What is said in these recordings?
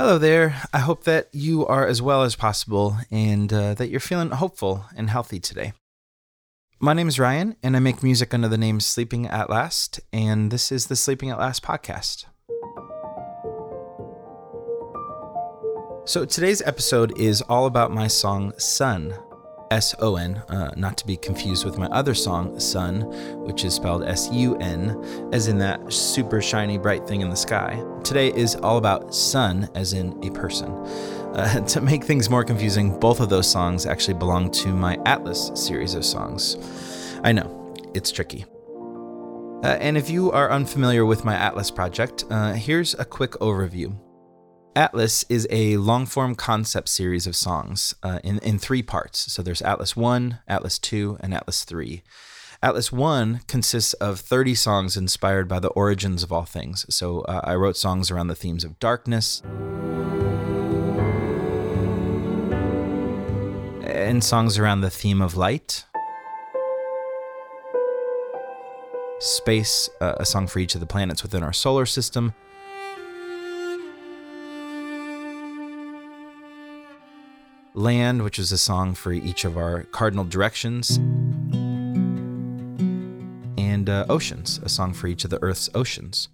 Hello there. I hope that you are as well as possible and uh, that you're feeling hopeful and healthy today. My name is Ryan, and I make music under the name Sleeping at Last, and this is the Sleeping at Last podcast. So today's episode is all about my song Son S O N, uh, not to be confused with my other song, Sun, which is spelled S U N, as in that super shiny bright thing in the sky. Today is all about son, as in a person. Uh, to make things more confusing, both of those songs actually belong to my Atlas series of songs. I know, it's tricky. Uh, and if you are unfamiliar with my Atlas project, uh, here's a quick overview. Atlas is a long form concept series of songs uh, in, in three parts. So there's Atlas 1, Atlas 2, and Atlas 3. Atlas 1 consists of 30 songs inspired by the origins of all things. So uh, I wrote songs around the themes of darkness and songs around the theme of light, space, uh, a song for each of the planets within our solar system Land, which is a song for each of our cardinal directions, and uh, Oceans, a song for each of the Earth's oceans.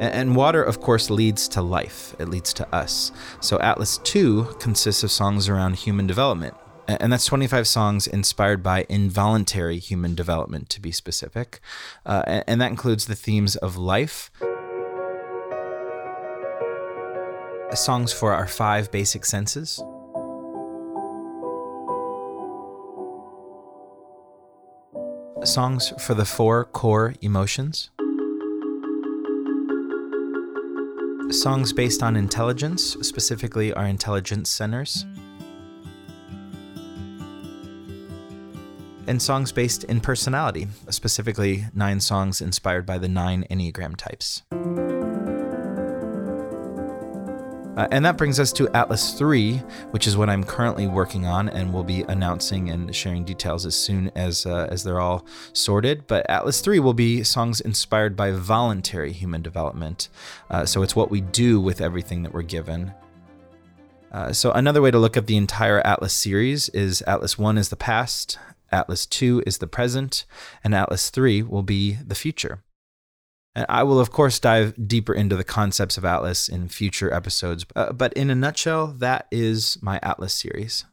And water, of course, leads to life. It leads to us. So Atlas 2 consists of songs around human development. And that's 25 songs inspired by involuntary human development, to be specific. Uh, and that includes the themes of life, Uh, songs for our five basic senses. Songs for the four core emotions. Songs based on intelligence, specifically our intelligence centers. And songs based in personality, specifically nine songs inspired by the nine Enneagram types. Uh, and that brings us to Atlas 3, which is what I'm currently working on and will be announcing and sharing details as soon as uh, as they're all sorted. But Atlas 3 will be songs inspired by voluntary human development. Uh, so it's what we do with everything that we're given. Uh, so another way to look at the entire Atlas series is Atlas 1 is the past, Atlas 2 is the present, and Atlas 3 will be the future. And I will, of course, dive deeper into the concepts of Atlas in future episodes. Uh, but in a nutshell, that is my Atlas series.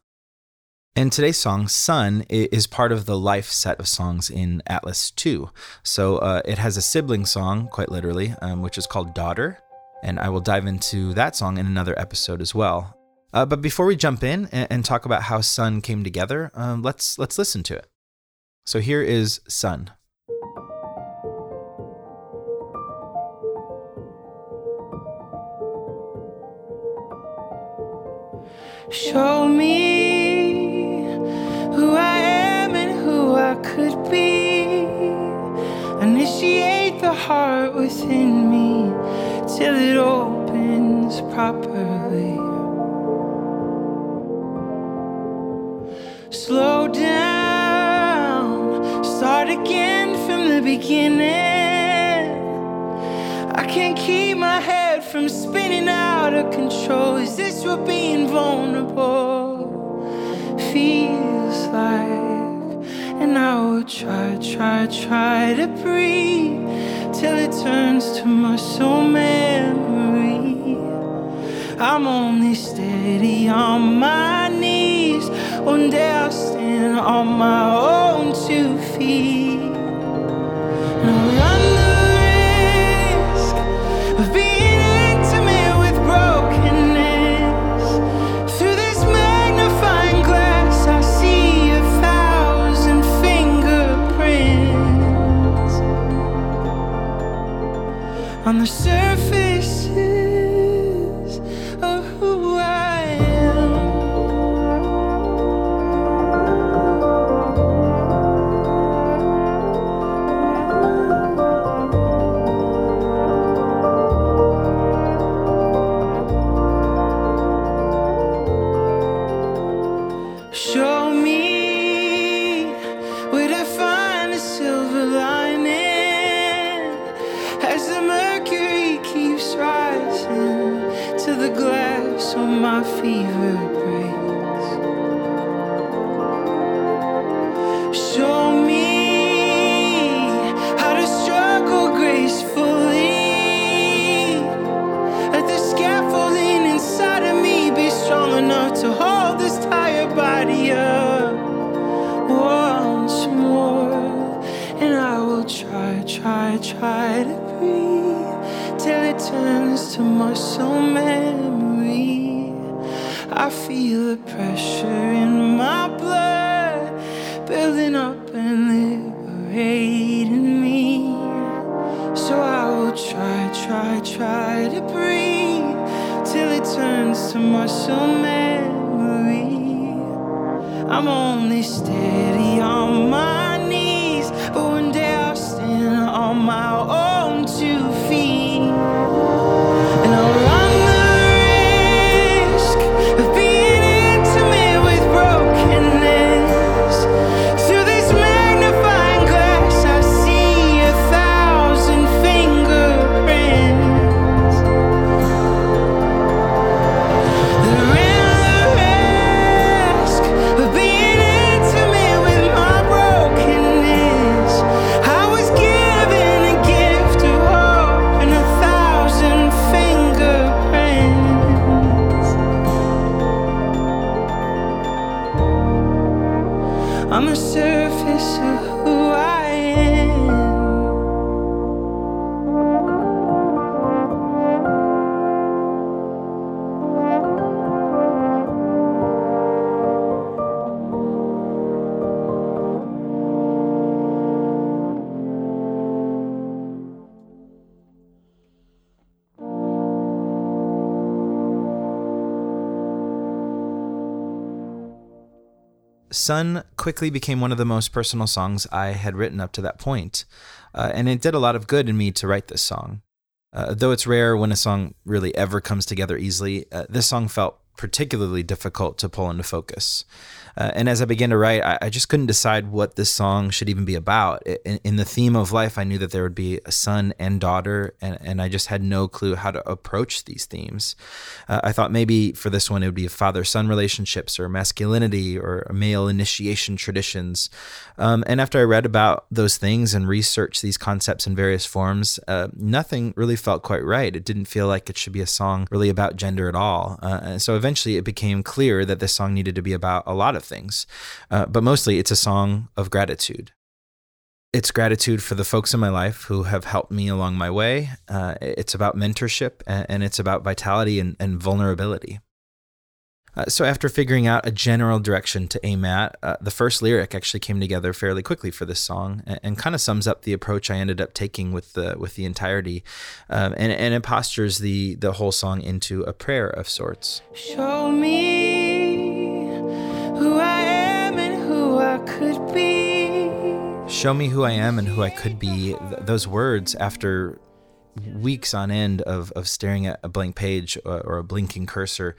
And today's song, Son, is part of the life set of songs in Atlas 2. So uh, it has a sibling song, quite literally, um, which is called Daughter. And I will dive into that song in another episode as well. Uh, but before we jump in and, and, talk about how Son came together, um, let's, let's listen to it. So here is Son. Show me who I am and who I could be. Initiate the heart within me till it opens properly. Slow down, start again from the beginning. I can't keep my head from spinning out of control. Is this what being vulnerable feels like? And I will try, try, try to breathe till it turns to muscle memory. I'm only steady on my knees. One day I'll stand on my own two feet. On the surfaces turns to muscle memory. I feel the pressure in my blood building up and liberating me. So I will try, try, try to breathe till it turns to muscle memory. I'm only steady on my On the surface of who I am. Son quickly became one of the most personal songs I had written up to that point, uh, and it did a lot of good in me to write this song. Uh, though it's rare when a song really ever comes together easily, uh, this song felt particularly difficult to pull into focus. Uh, and as I began to write, I, I just couldn't decide what this song should even be about. In, in the theme of life, I knew that there would be a son and daughter, and, and I just had no clue how to approach these themes. Uh, I thought maybe for this one, it would be father son relationships or masculinity or male initiation traditions. Um, and after I read about those things and researched these concepts in various forms, uh, nothing really felt quite right. It didn't feel like it should be a song really about gender at all. Uh, and so eventually it became clear that this song needed to be about a lot of things. Uh, but mostly it's a song of gratitude. It's gratitude for the folks in my life who have helped me along my way. Uh, it's about mentorship and, and it's about vitality and, and vulnerability. Uh, so after figuring out a general direction to aim at, uh, the first lyric actually came together fairly quickly for this song, and, and kind of sums up the approach I ended up taking with the with the entirety, um, and and it postures the the whole song into a prayer of sorts. Show me who I am and who I could be. Show me who I am and who I could be. Th- those words after weeks on end of, of staring at a blank page or, or a blinking cursor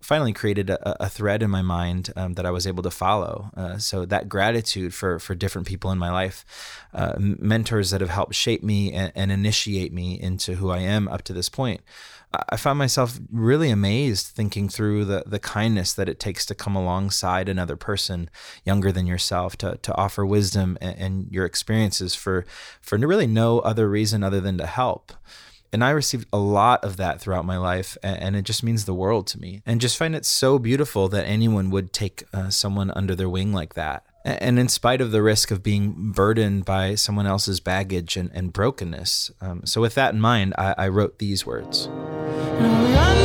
finally created a, a thread in my mind um, that I was able to follow. Uh, so that gratitude for, for different people in my life, uh, mentors that have helped shape me and, and initiate me into who I am up to this point. I found myself really amazed thinking through the, the kindness that it takes to come alongside another person younger than yourself to, to offer wisdom and, and your experiences for, for really no other reason other than to help. And I received a lot of that throughout my life, and, it just means the world to me. And just find it so beautiful that anyone would take uh, someone under their wing like that. And in spite of the risk of being burdened by someone else's baggage and, and brokenness. Um, so, with that in mind, I, I wrote these words. Run the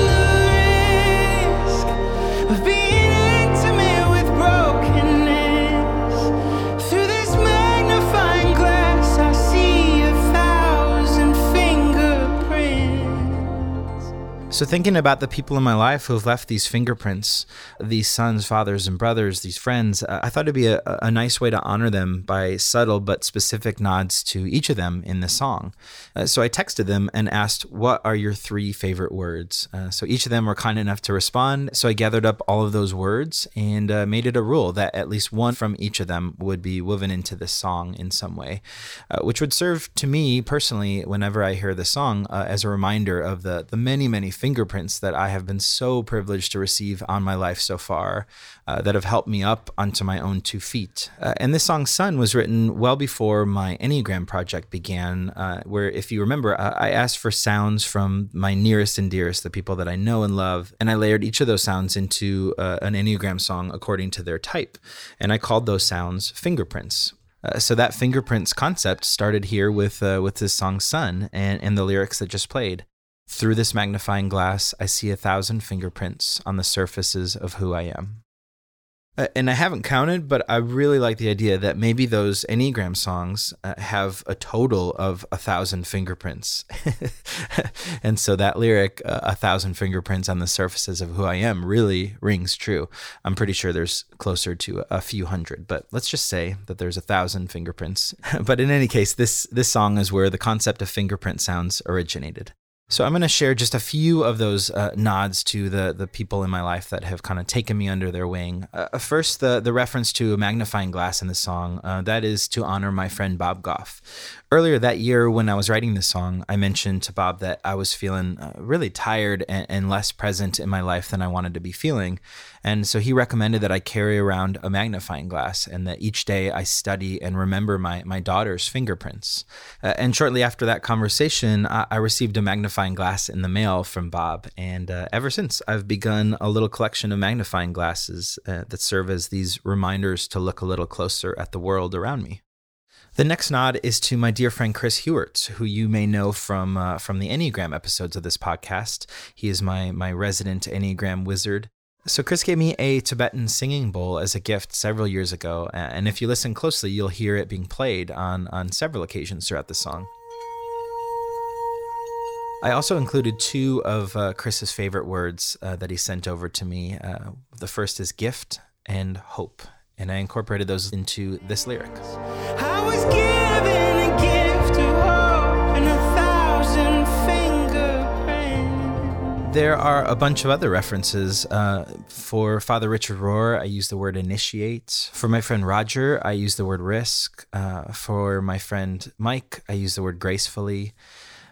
So, thinking about the people in my life who have left these fingerprints, these sons, fathers, and brothers, these friends, uh, I thought it'd be a, a nice way to honor them by subtle but specific nods to each of them in the song. Uh, so, I texted them and asked, What are your three favorite words? Uh, so, each of them were kind enough to respond. So, I gathered up all of those words and uh, made it a rule that at least one from each of them would be woven into this song in some way, uh, which would serve to me personally whenever I hear the song uh, as a reminder of the, the many, many fingerprints fingerprints that I have been so privileged to receive on my life so far uh, that have helped me up onto my own two feet. Uh, and this song, Son, was written well before my Enneagram project began, uh, where, if you remember, I asked for sounds from my nearest and dearest, the people that I know and love, and I layered each of those sounds into uh, an Enneagram song according to their type. And I called those sounds fingerprints. Uh, so that fingerprints concept started here with uh, with this song "Son" and and the lyrics that just played. Through this magnifying glass, I see a thousand fingerprints on the surfaces of who I am. Uh, and I haven't counted, but I really like the idea that maybe those Enneagram songs uh, have a total of a thousand fingerprints. and so that lyric, uh, a thousand fingerprints on the surfaces of who I am, really rings true. I'm pretty sure there's closer to a few hundred, but let's just say that there's a thousand fingerprints. but in any case, this, this song is where the concept of fingerprint sounds originated. So I'm going to share just a few of those uh, nods to the the people in my life that have kind of taken me under their wing. Uh, first, the the reference to a magnifying glass in the song uh, that is to honor my friend Bob Goff. Earlier that year, when I was writing this song, I mentioned to Bob that I was feeling uh, really tired and, and less present in my life than I wanted to be feeling. And so he recommended that I carry around a magnifying glass and that each day I study and remember my, my daughter's fingerprints. Uh, and shortly after that conversation, I, I, received a magnifying glass in the mail from Bob. And uh, ever since, I've begun a little collection of magnifying glasses uh, that serve as these reminders to look a little closer at the world around me. The next nod is to my dear friend Chris Heuertz, who you may know from uh, from the Enneagram episodes of this podcast. He is my my resident Enneagram wizard. So Chris gave me a Tibetan singing bowl as a gift several years ago, and if you listen closely, you'll hear it being played on on several occasions throughout the song. I also included two of uh, Chris's favorite words uh, that he sent over to me. Uh, the first is gift and hope, and I incorporated those into this lyric. There are a bunch of other references. Uh, for Father Richard Rohr, I use the word initiate. For my friend Roger, I use the word risk. Uh, for my friend Mike, I use the word gracefully.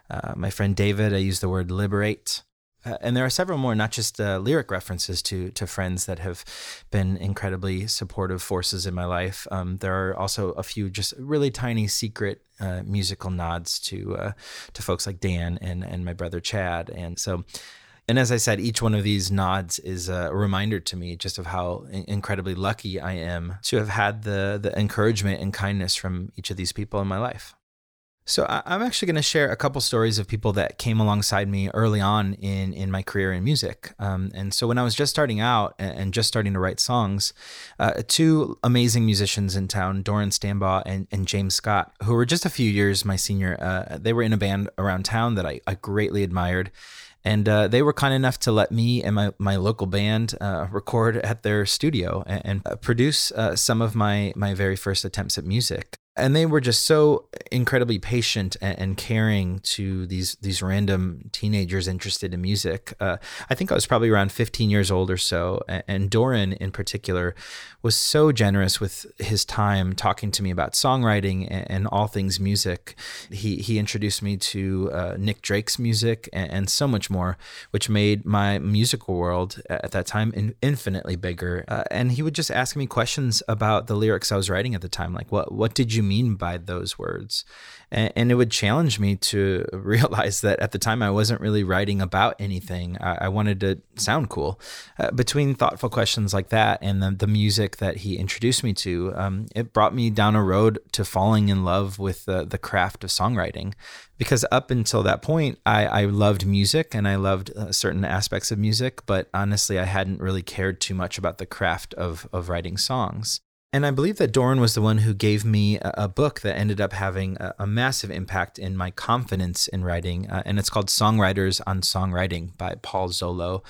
Uh, my friend David, I use the word liberate. Uh, and there are several more, not just uh, lyric references to to friends that have been incredibly supportive forces in my life. Um, there are also a few just really tiny secret uh, musical nods to to folks like Dan and and my brother Chad. And so, and as I said, each one of these nods is a reminder to me just of how incredibly lucky I am to have had the the encouragement and kindness from each of these people in my life. So I'm actually going to share a couple stories of people that came alongside me early on in in my career in music. Um, and so when I was just starting out and just starting to write songs, uh, two amazing musicians in town, Doran Stambaugh and, and James Scott, who were just a few years my senior, uh, they were in a band around town that I, I greatly admired. And uh, they were kind enough to let me and my, my local band uh, record at their studio and, and uh, produce uh, some of my, my very first attempts at music and they were just so incredibly patient and, and, caring to these these random teenagers interested in music. Uh, I think I was probably around 15 years old or so, and, Doran in particular was so generous with his time talking to me about songwriting and, and all things music. He he introduced me to uh, Nick Drake's music and, and, so much more, which made my musical world at that time in, infinitely bigger. Uh, and he would just ask me questions about the lyrics I was writing at the time, like what what did you mean by those words? And, and, it would challenge me to realize that at the time I wasn't really writing about anything. I, I wanted to sound cool. Uh, between thoughtful questions like that and the, the music that he introduced me to, um, it brought me down a road to falling in love with the, the craft of songwriting. Because up until that point, I, I loved music and I loved uh, certain aspects of music, but honestly, I hadn't really cared too much about the craft of, of writing songs. And I believe that Doran was the one who gave me a, a book that ended up having a, a, massive impact in my confidence in writing. Uh, and it's called Songwriters on Songwriting by Paul Zollo.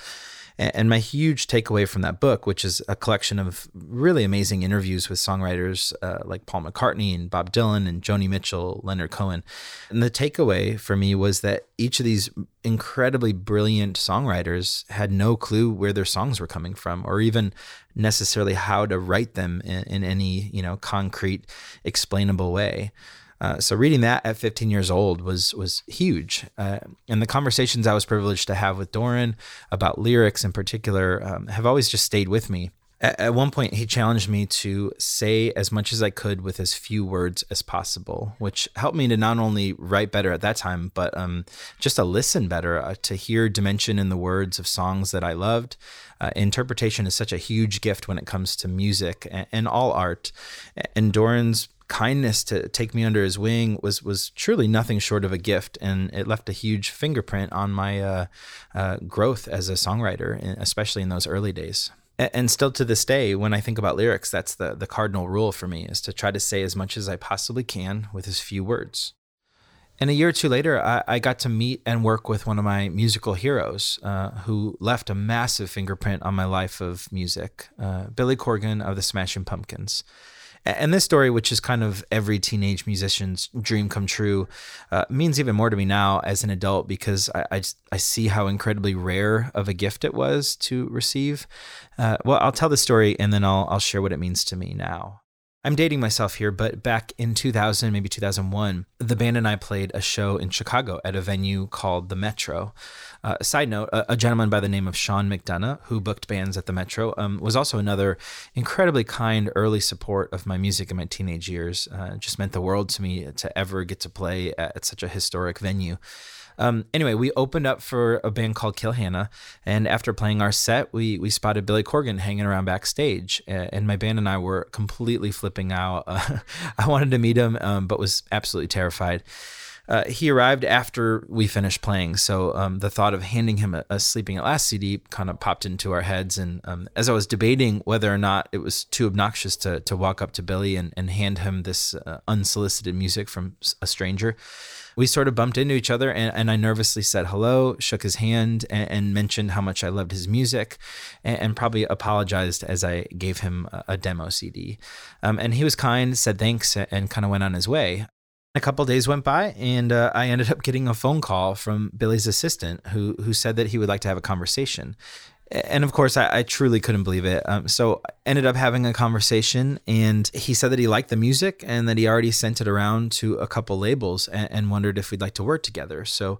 And my huge takeaway from that book, which is a collection of really amazing interviews with songwriters uh, like Paul McCartney and Bob Dylan and Joni Mitchell, Leonard Cohen. And the takeaway for me was that each of these incredibly brilliant songwriters had no clue where their songs were coming from or even necessarily how to write them in, in any, you know, concrete, explainable way. Uh, so reading that at 15 years old was was huge, uh, and the conversations I was privileged to have with Doran about lyrics in particular um, have always just stayed with me. At, at one point, he challenged me to say as much as I could with as few words as possible, which helped me to not only write better at that time, but um, just to listen better, uh, to hear dimension in the words of songs that I loved. Uh, interpretation is such a huge gift when it comes to music and, and all art. And Doran's kindness to take me under his wing was was truly nothing short of a gift, and it left a huge fingerprint on my uh, uh, growth as a songwriter, especially in those early days. And still to this day, when I think about lyrics, that's the the cardinal rule for me: is to try to say as much as I possibly can with as few words. And a year or two later, I, I, got to meet and work with one of my musical heroes uh, who left a massive fingerprint on my life of music uh, Billy Corgan of the Smashing Pumpkins. And this story, which is kind of every teenage musician's dream come true, uh, means even more to me now as an adult because I, I, I, see how incredibly rare of a gift it was to receive. Uh, well, I'll tell the story and then I'll, I'll share what it means to me now. I'm dating myself here, but back in 2000, maybe 2001, the band and I played a show in Chicago at a venue called the Metro. Uh, side note: a, a, gentleman by the name of Sean McDonough, who booked bands at the Metro, um, was also another incredibly kind early support of my music in my teenage years. Uh, just meant the world to me to ever get to play at, at such a historic venue. Um, anyway, we opened up for a band called Kill Hannah, and after playing our set, we we spotted Billy Corgan hanging around backstage, and my band and I were completely flipping out. Uh, I wanted to meet him, um, but was absolutely terrified. Uh, he arrived after we finished playing, so um, the thought of handing him a, a, Sleeping at Last CD kind of popped into our heads. And um, as I was debating whether or not it was too obnoxious to to walk up to Billy and, and hand him this uh, unsolicited music from a stranger, we sort of bumped into each other and, and I nervously said hello, shook his hand, and, and mentioned how much I loved his music and, and, probably apologized as I gave him a, a demo CD. Um, and he was kind, said thanks, and kind of went on his way. A couple days went by, and uh, I ended up getting a phone call from Billy's assistant, who who said that he would like to have a conversation. And of course I, I, truly couldn't believe it. Um, so ended up having a conversation and he said that he liked the music and that he already sent it around to a couple labels and, and wondered if we'd like to work together. So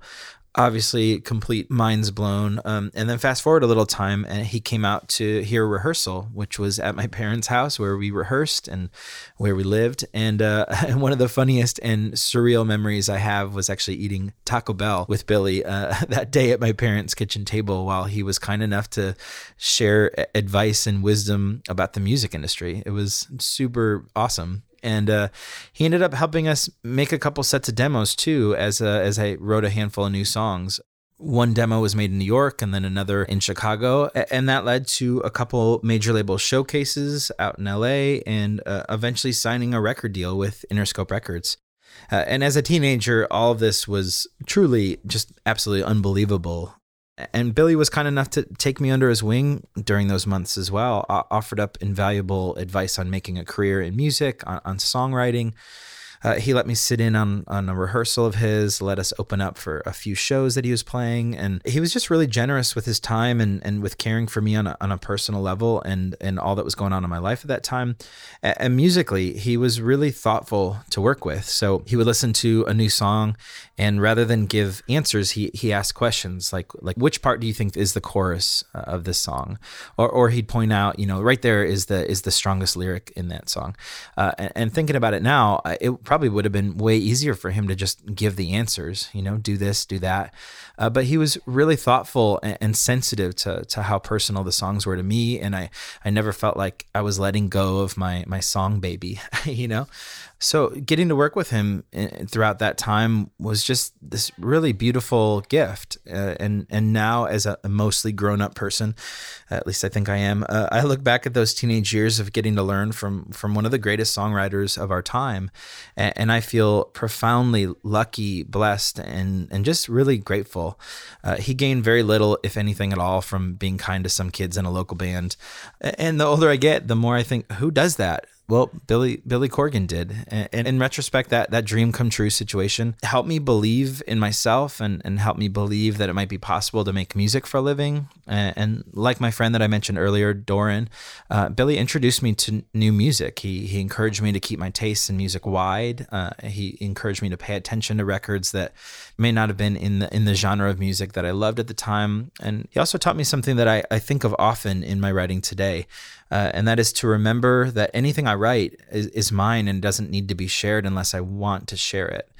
obviously complete minds blown. Um, and then fast forward a little time and he came out to hear rehearsal which was at my parents house where we rehearsed and where we lived. And, uh, and one of the funniest and surreal memories i have was actually eating taco bell with billy uh, that day at my parents kitchen table while he was kind enough to share advice and wisdom about the music industry. It was super awesome and uh, he ended up helping us make a couple sets of demos too, as uh, as I wrote a handful of new songs. One demo was made in New York, and then another in Chicago, and that led to a couple major label showcases out in LA, and uh, eventually signing a record deal with Interscope Records. Uh, and as a teenager, all of this was truly just absolutely unbelievable and Billy was kind enough to take me under his wing during those months as well. offered up invaluable advice on making a career in music, on, on songwriting, uh, he let me sit in on on a rehearsal of his, let us open up for a few shows that he was playing, and he was just really generous with his time and and with caring for me on a, on a personal level and and all that was going on in my life at that time. And, and musically, he was really thoughtful to work with. So he would listen to a new song, and rather than give answers, he he asked questions like like which part do you think is the chorus uh, of this song, or or he'd point out, you know, right there is the is the strongest lyric in that song. Uh, and, and thinking about it now, it probably would have been way easier for him to just give the answers, you know, do this, do that. Uh, but he was really thoughtful and, and, sensitive to, to how personal the songs were to me. And I, I never felt like I was letting go of my, my song baby, you know? So getting to work with him eh, throughout that time was just this really beautiful gift. Uh, and and now as a mostly grown up person, at least I think I am, uh, I look back at those teenage years of getting to learn from from one of the greatest songwriters of our time, and, and I feel profoundly lucky, blessed, and and just really grateful. Uh, he gained very little, if anything at all, from being kind to some kids in a local band. And the older I get, the more I think, who does that? Well, Billy Billy Corgan did, and in retrospect, that that dream come true situation helped me believe in myself and and helped me believe that it might be possible to make music for a living. And, and like my friend that I mentioned earlier, Doran, uh, Billy introduced me to new music. He he encouraged me to keep my tastes in music wide. Uh, he encouraged me to pay attention to records that may not have been in the in the genre of music that I loved at the time. And he also taught me something that I, I think of often in my writing today uh, and that is to remember that anything I write is, is mine and doesn't need to be shared unless I want to share it.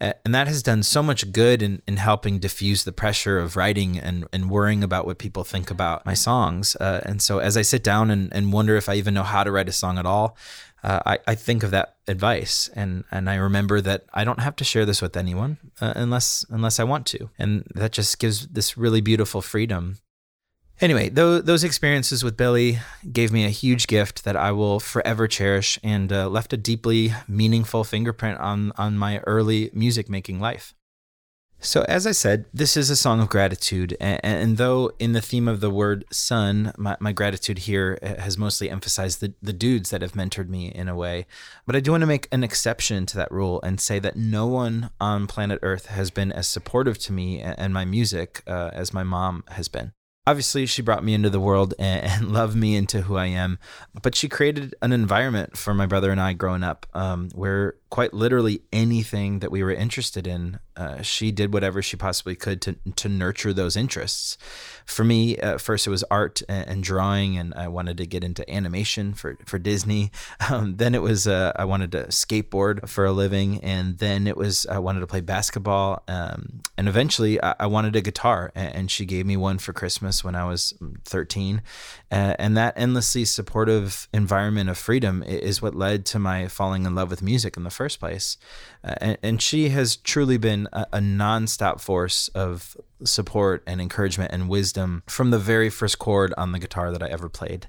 And that has done so much good in, in helping diffuse the pressure of writing and, and worrying about what people think about my songs. Uh, and so, as I sit down and, and wonder if I even know how to write a song at all, uh, I, I think of that advice and, and I remember that I don't have to share this with anyone uh, unless unless I want to. And that just gives this really beautiful freedom Anyway, those, those experiences with Billy gave me a huge gift that I will forever cherish and uh, left a deeply meaningful fingerprint on, on my early music making life. So, as I said, this is a song of gratitude. And, and though in the theme of the word son, my, my, gratitude here has mostly emphasized the, the dudes that have mentored me in a way, but I do want to make an exception to that rule and say that no one on planet Earth has been as supportive to me and my music uh, as my mom has been obviously she brought me into the world and, and, loved me into who I am, but she created an environment for my brother and I growing up um, where quite literally anything that we were interested in, uh, she did whatever she possibly could to, to nurture those interests. For me, at first it was art and, and drawing, and I wanted to get into animation for, for Disney. Um, then it was uh, I wanted to skateboard for a living, and then it was I wanted to play basketball, um, and eventually I, I, wanted a guitar, and, and, she gave me one for Christmas when I was 13, uh, and that endlessly supportive environment of freedom is what led to my falling in love with music in the first place. Uh, and, and, she has truly been a, a nonstop force of support and encouragement and wisdom from the very first chord on the guitar that I ever played.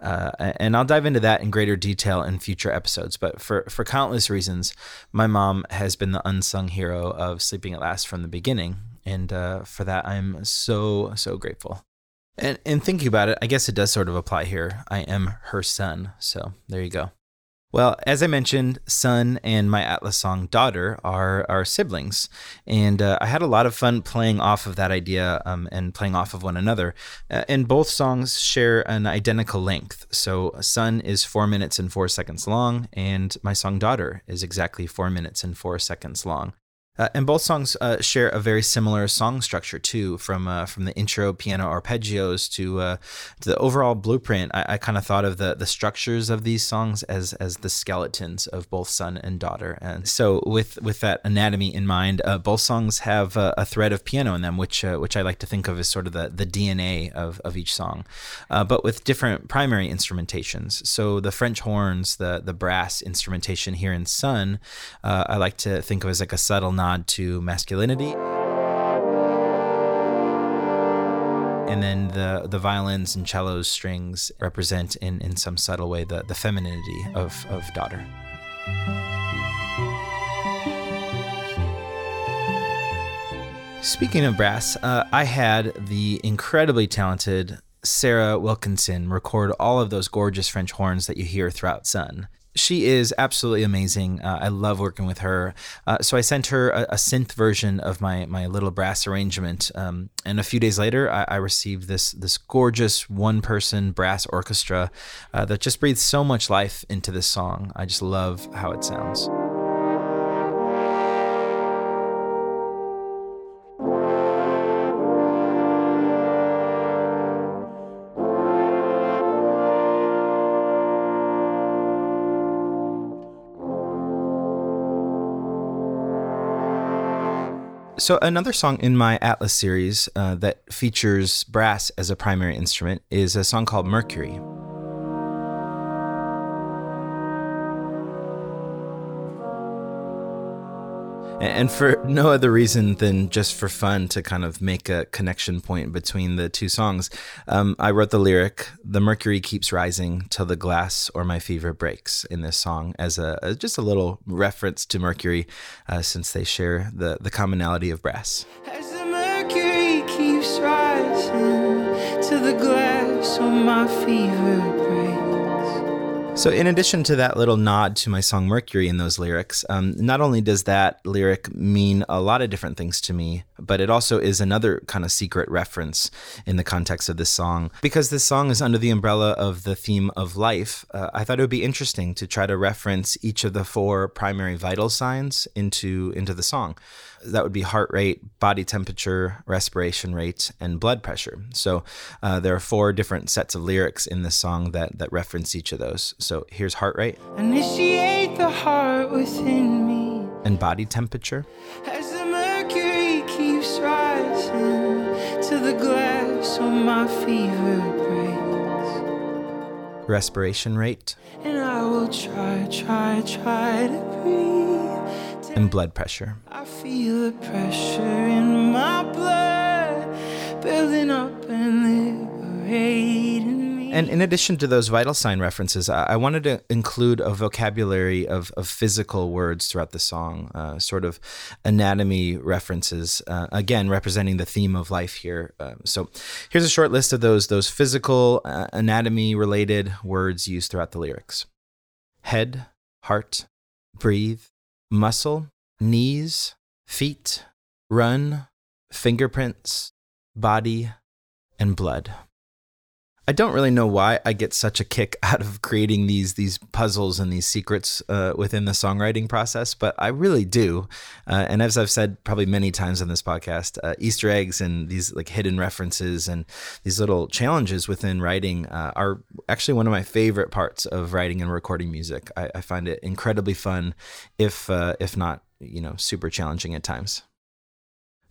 Uh, and I'll dive into that in greater detail in future episodes. But for, for countless reasons, my mom has been the unsung hero of Sleeping at Last from the beginning. And uh, for that, I'm so, so grateful. And, and thinking about it, I guess it does sort of apply here. I am her son. So there you go. Well, as I mentioned, son and my Atlas song daughter are our siblings, and uh, I had a lot of fun playing off of that idea um, and playing off of one another. Uh, and both songs share an identical length. So, son is four minutes and four seconds long, and my song daughter is exactly four minutes and four seconds long. Uh, and both songs uh, share a very similar song structure too, from uh, from the intro piano arpeggios to, uh, to the overall blueprint. I, I kind of thought of the the structures of these songs as as the skeletons of both son and daughter. And so, with with that anatomy in mind, uh, both songs have a, a, thread of piano in them, which uh, which I like to think of as sort of the the DNA of of each song, but with different primary instrumentations. So the French horns, the the brass instrumentation here in Son, I like to think of as like a subtle nod to masculinity. And then the, the violins and cellos strings represent in, in some subtle way the, the femininity of, of daughter. Speaking of brass, uh, I had the incredibly talented Sarah Wilkinson record all of those gorgeous French horns that you hear throughout Son she is absolutely amazing. Uh, I love working with her. Uh, so I sent her a, a, synth version of my my little brass arrangement, um, and a few days later, I, I, received this this gorgeous one person brass orchestra uh, that just breathes so much life into this song. I just love how it sounds. So, another song in my Atlas series uh, that features brass as a primary instrument is a song called Mercury. And for no other reason than just for fun to kind of make a connection point between the two songs. Um, I wrote the lyric, "The mercury keeps rising till the glass or my fever breaks" in this song as a as just a little reference to Mercury, uh, since they share the the commonality of brass. As the mercury keeps rising till the glass or my fever. So, in addition to that little nod to my song Mercury in those lyrics, um, not only does that lyric mean a lot of different things to me, but it also is another kind of secret reference in the context of this song. Because this song is under the umbrella of the theme of life, uh, I thought it would be interesting to try to reference each of the four primary vital signs into, into the song that would be heart rate, body temperature, respiration rate, and blood pressure. So uh, there are four different sets of lyrics in this song that, that reference each of those. So here's heart rate. Initiate the heart within me. And body temperature. As the mercury keeps rising to the glass on my fever breaks. Respiration rate. And I will try, try, try to breathe and blood pressure. I feel the pressure in my blood building up and liberating me. And in addition to those vital sign references, I wanted to include a vocabulary of, of physical words throughout the song, uh, sort of anatomy references, uh, again, representing the theme of life here. Uh, so here's a short list of those, those physical, uh, anatomy related words used throughout the lyrics head, heart, breathe, muscle, knees, feet, run, fingerprints, body, and blood. I don't really know why I get such a kick out of creating these these puzzles and these secrets uh, within the songwriting process, but I really do. Uh, and as I've said probably many times on this podcast, uh, Easter eggs and these like hidden references and these little challenges within writing uh, are actually one of my favorite parts of writing and recording music. I, I find it incredibly fun, if uh, if not you know super challenging at times.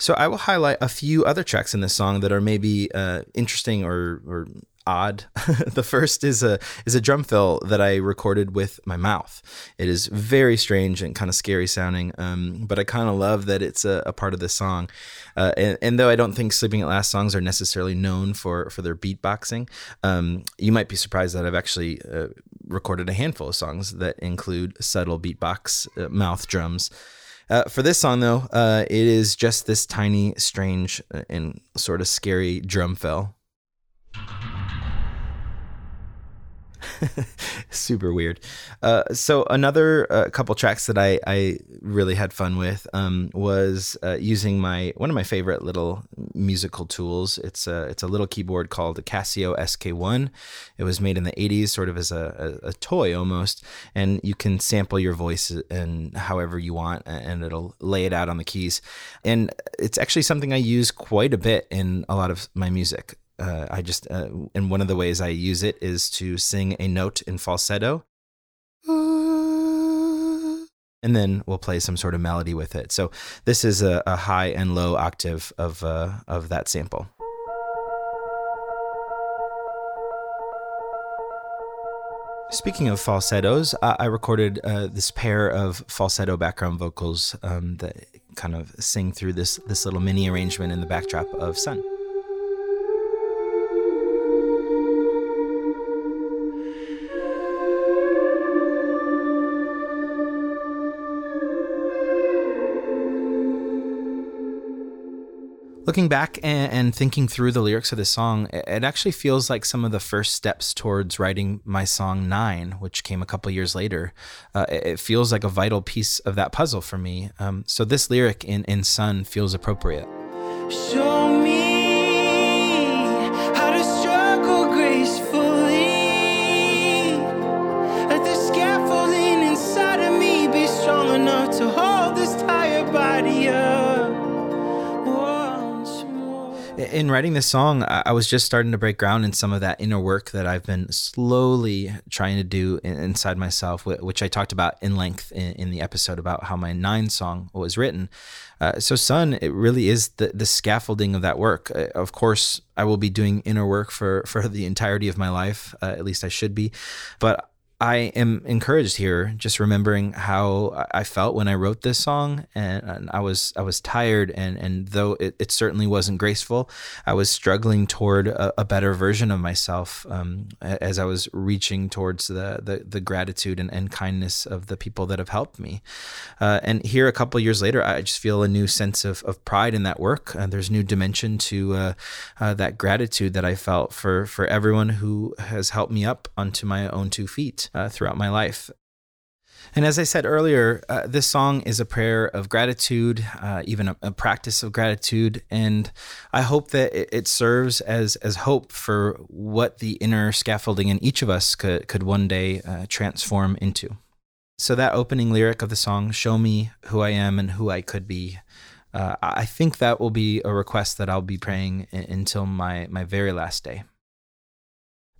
So I will highlight a few other tracks in this song that are maybe uh, interesting or, or odd. the first is a is a drum fill that I recorded with my mouth. It is very strange and kind of scary sounding, um, but I kind of love that it's a, a, part of the song. Uh, and, and, though I don't think Sleeping at Last songs are necessarily known for for their beatboxing, um, you might be surprised that I've actually uh, recorded a handful of songs that include subtle beatbox, uh, mouth drums. Uh, for this song, though, uh, it is just this tiny, strange, uh, and sort of scary drum fill. super weird. Uh, so another uh, couple tracks that I, I really had fun with um, was uh, using my one of my favorite little musical tools. It's a it's a little keyboard called the Casio SK1. It was made in the 80s, sort of as a, a, a toy almost, and you can sample your voice and however you want, and it'll lay it out on the keys. And it's actually something I use quite a bit in a lot of my music uh, I just, uh, and one of the ways I use it is to sing a note in falsetto. And then we'll play some sort of melody with it. So this is a, a high and low octave of, uh, of that sample. Speaking of falsettos, I recorded uh, this pair of falsetto background vocals um, that kind of sing through this this little mini arrangement in the backdrop of Son. Looking back and, and, thinking through the lyrics of this song, it actually feels like some of the first steps towards writing my song Nine, which came a couple years later. Uh, it feels like a vital piece of that puzzle for me. Um, so this lyric in, in Son feels appropriate. Show in writing this song, I was just starting to break ground in some of that inner work that I've been slowly trying to do inside myself, which I talked about in length in, the episode about how my nine song was written. Uh, so, Son, it really is the, the scaffolding of that work. Uh, of course, I will be doing inner work for, for the entirety of my life, uh, at least I should be. But I am encouraged here, just remembering how I felt when I wrote this song, and, and I was I was tired, and and though it, it, certainly wasn't graceful, I was struggling toward a, a better version of myself um, as I was reaching towards the the, the gratitude and, and, kindness of the people that have helped me. Uh, and here, a couple years later, I just feel a new sense of, of pride in that work. Uh, there's new dimension to uh, uh that gratitude that I felt for for everyone who has helped me up onto my own two feet. Uh, throughout my life. And as I said earlier, uh, this song is a prayer of gratitude, uh, even a, a, practice of gratitude, and I hope that it, it, serves as as hope for what the inner scaffolding in each of us could could one day uh, transform into. So that opening lyric of the song, "Show me who I am and who I could be," uh, I think that will be a request that I'll be praying until my my very last day.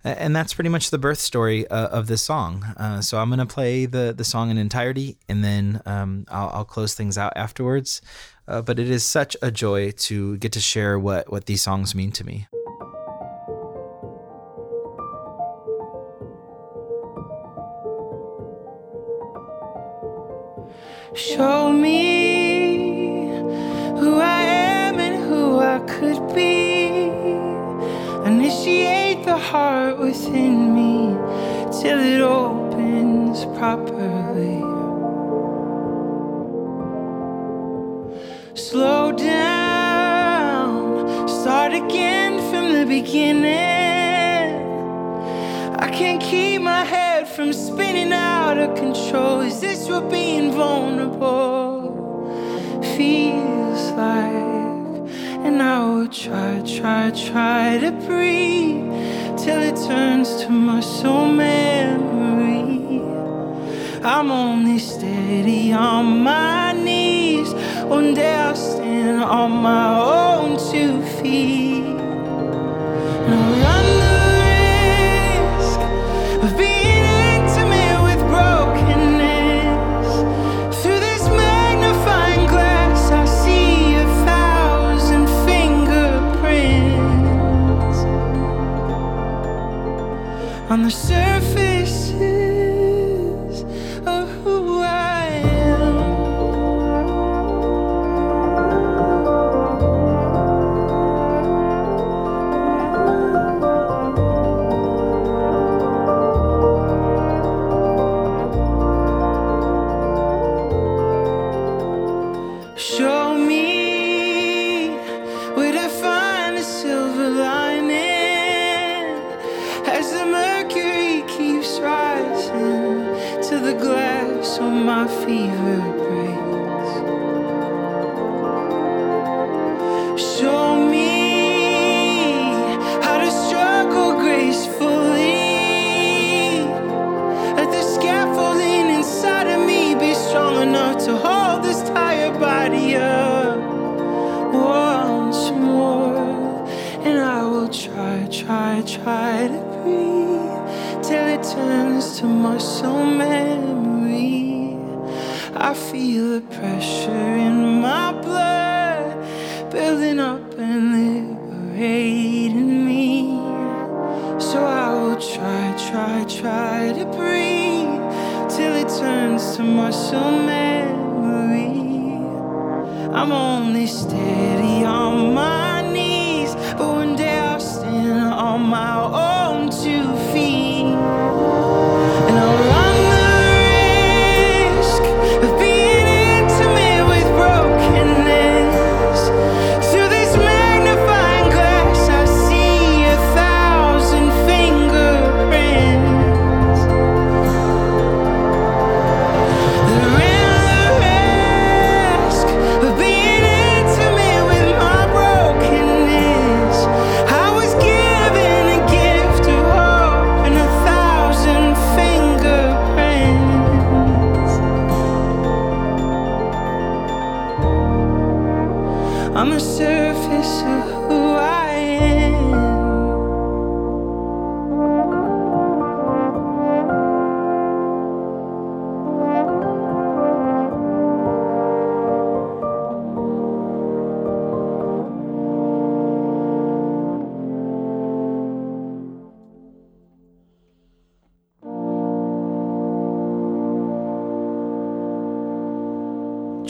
And that's pretty much the birth story uh, of this song. Uh, so I'm going to play the, the song in entirety and then um, I'll, I'll, close things out afterwards. Uh, but it is such a joy to get to share what, what these songs mean to me. Show me who I am and who I could be. Initiate heart within me till it opens properly. Slow down, start again from the beginning. I can't keep my head from spinning out of control. Is this what being vulnerable feels like? And I will try, try, try to breathe till it turns to muscle memory. I'm only steady on my knees. One day I'll stand on my own two feet. On the surfaces fever breaks. Muscle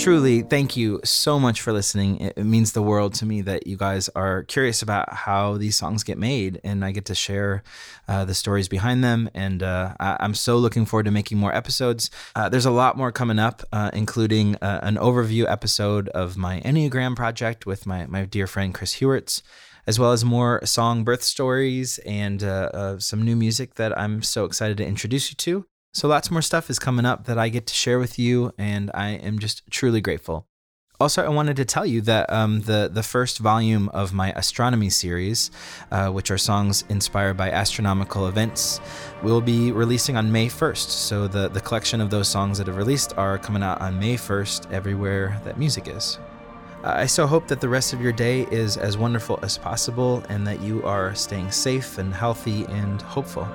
Truly, thank you so much for listening. It, it means the world to me that you guys are curious about how these songs get made, and I get to share uh, the stories behind them. And uh, I, I'm so looking forward to making more episodes. Uh, there's a lot more coming up, uh, including uh, an overview episode of my Enneagram project with my, my dear friend Chris Heuertz as well as more song birth stories and uh, uh, some new music that I'm so excited to introduce you to. So lots more stuff is coming up that I get to share with you, and I am just truly grateful. Also, I wanted to tell you that um, the the first volume of my astronomy series, uh, which are songs inspired by astronomical events, will be releasing on May 1st. So the the collection of those songs that have released are coming out on May 1st everywhere that music is. I so hope that the rest of your day is as wonderful as possible and that you are staying safe and healthy and hopeful.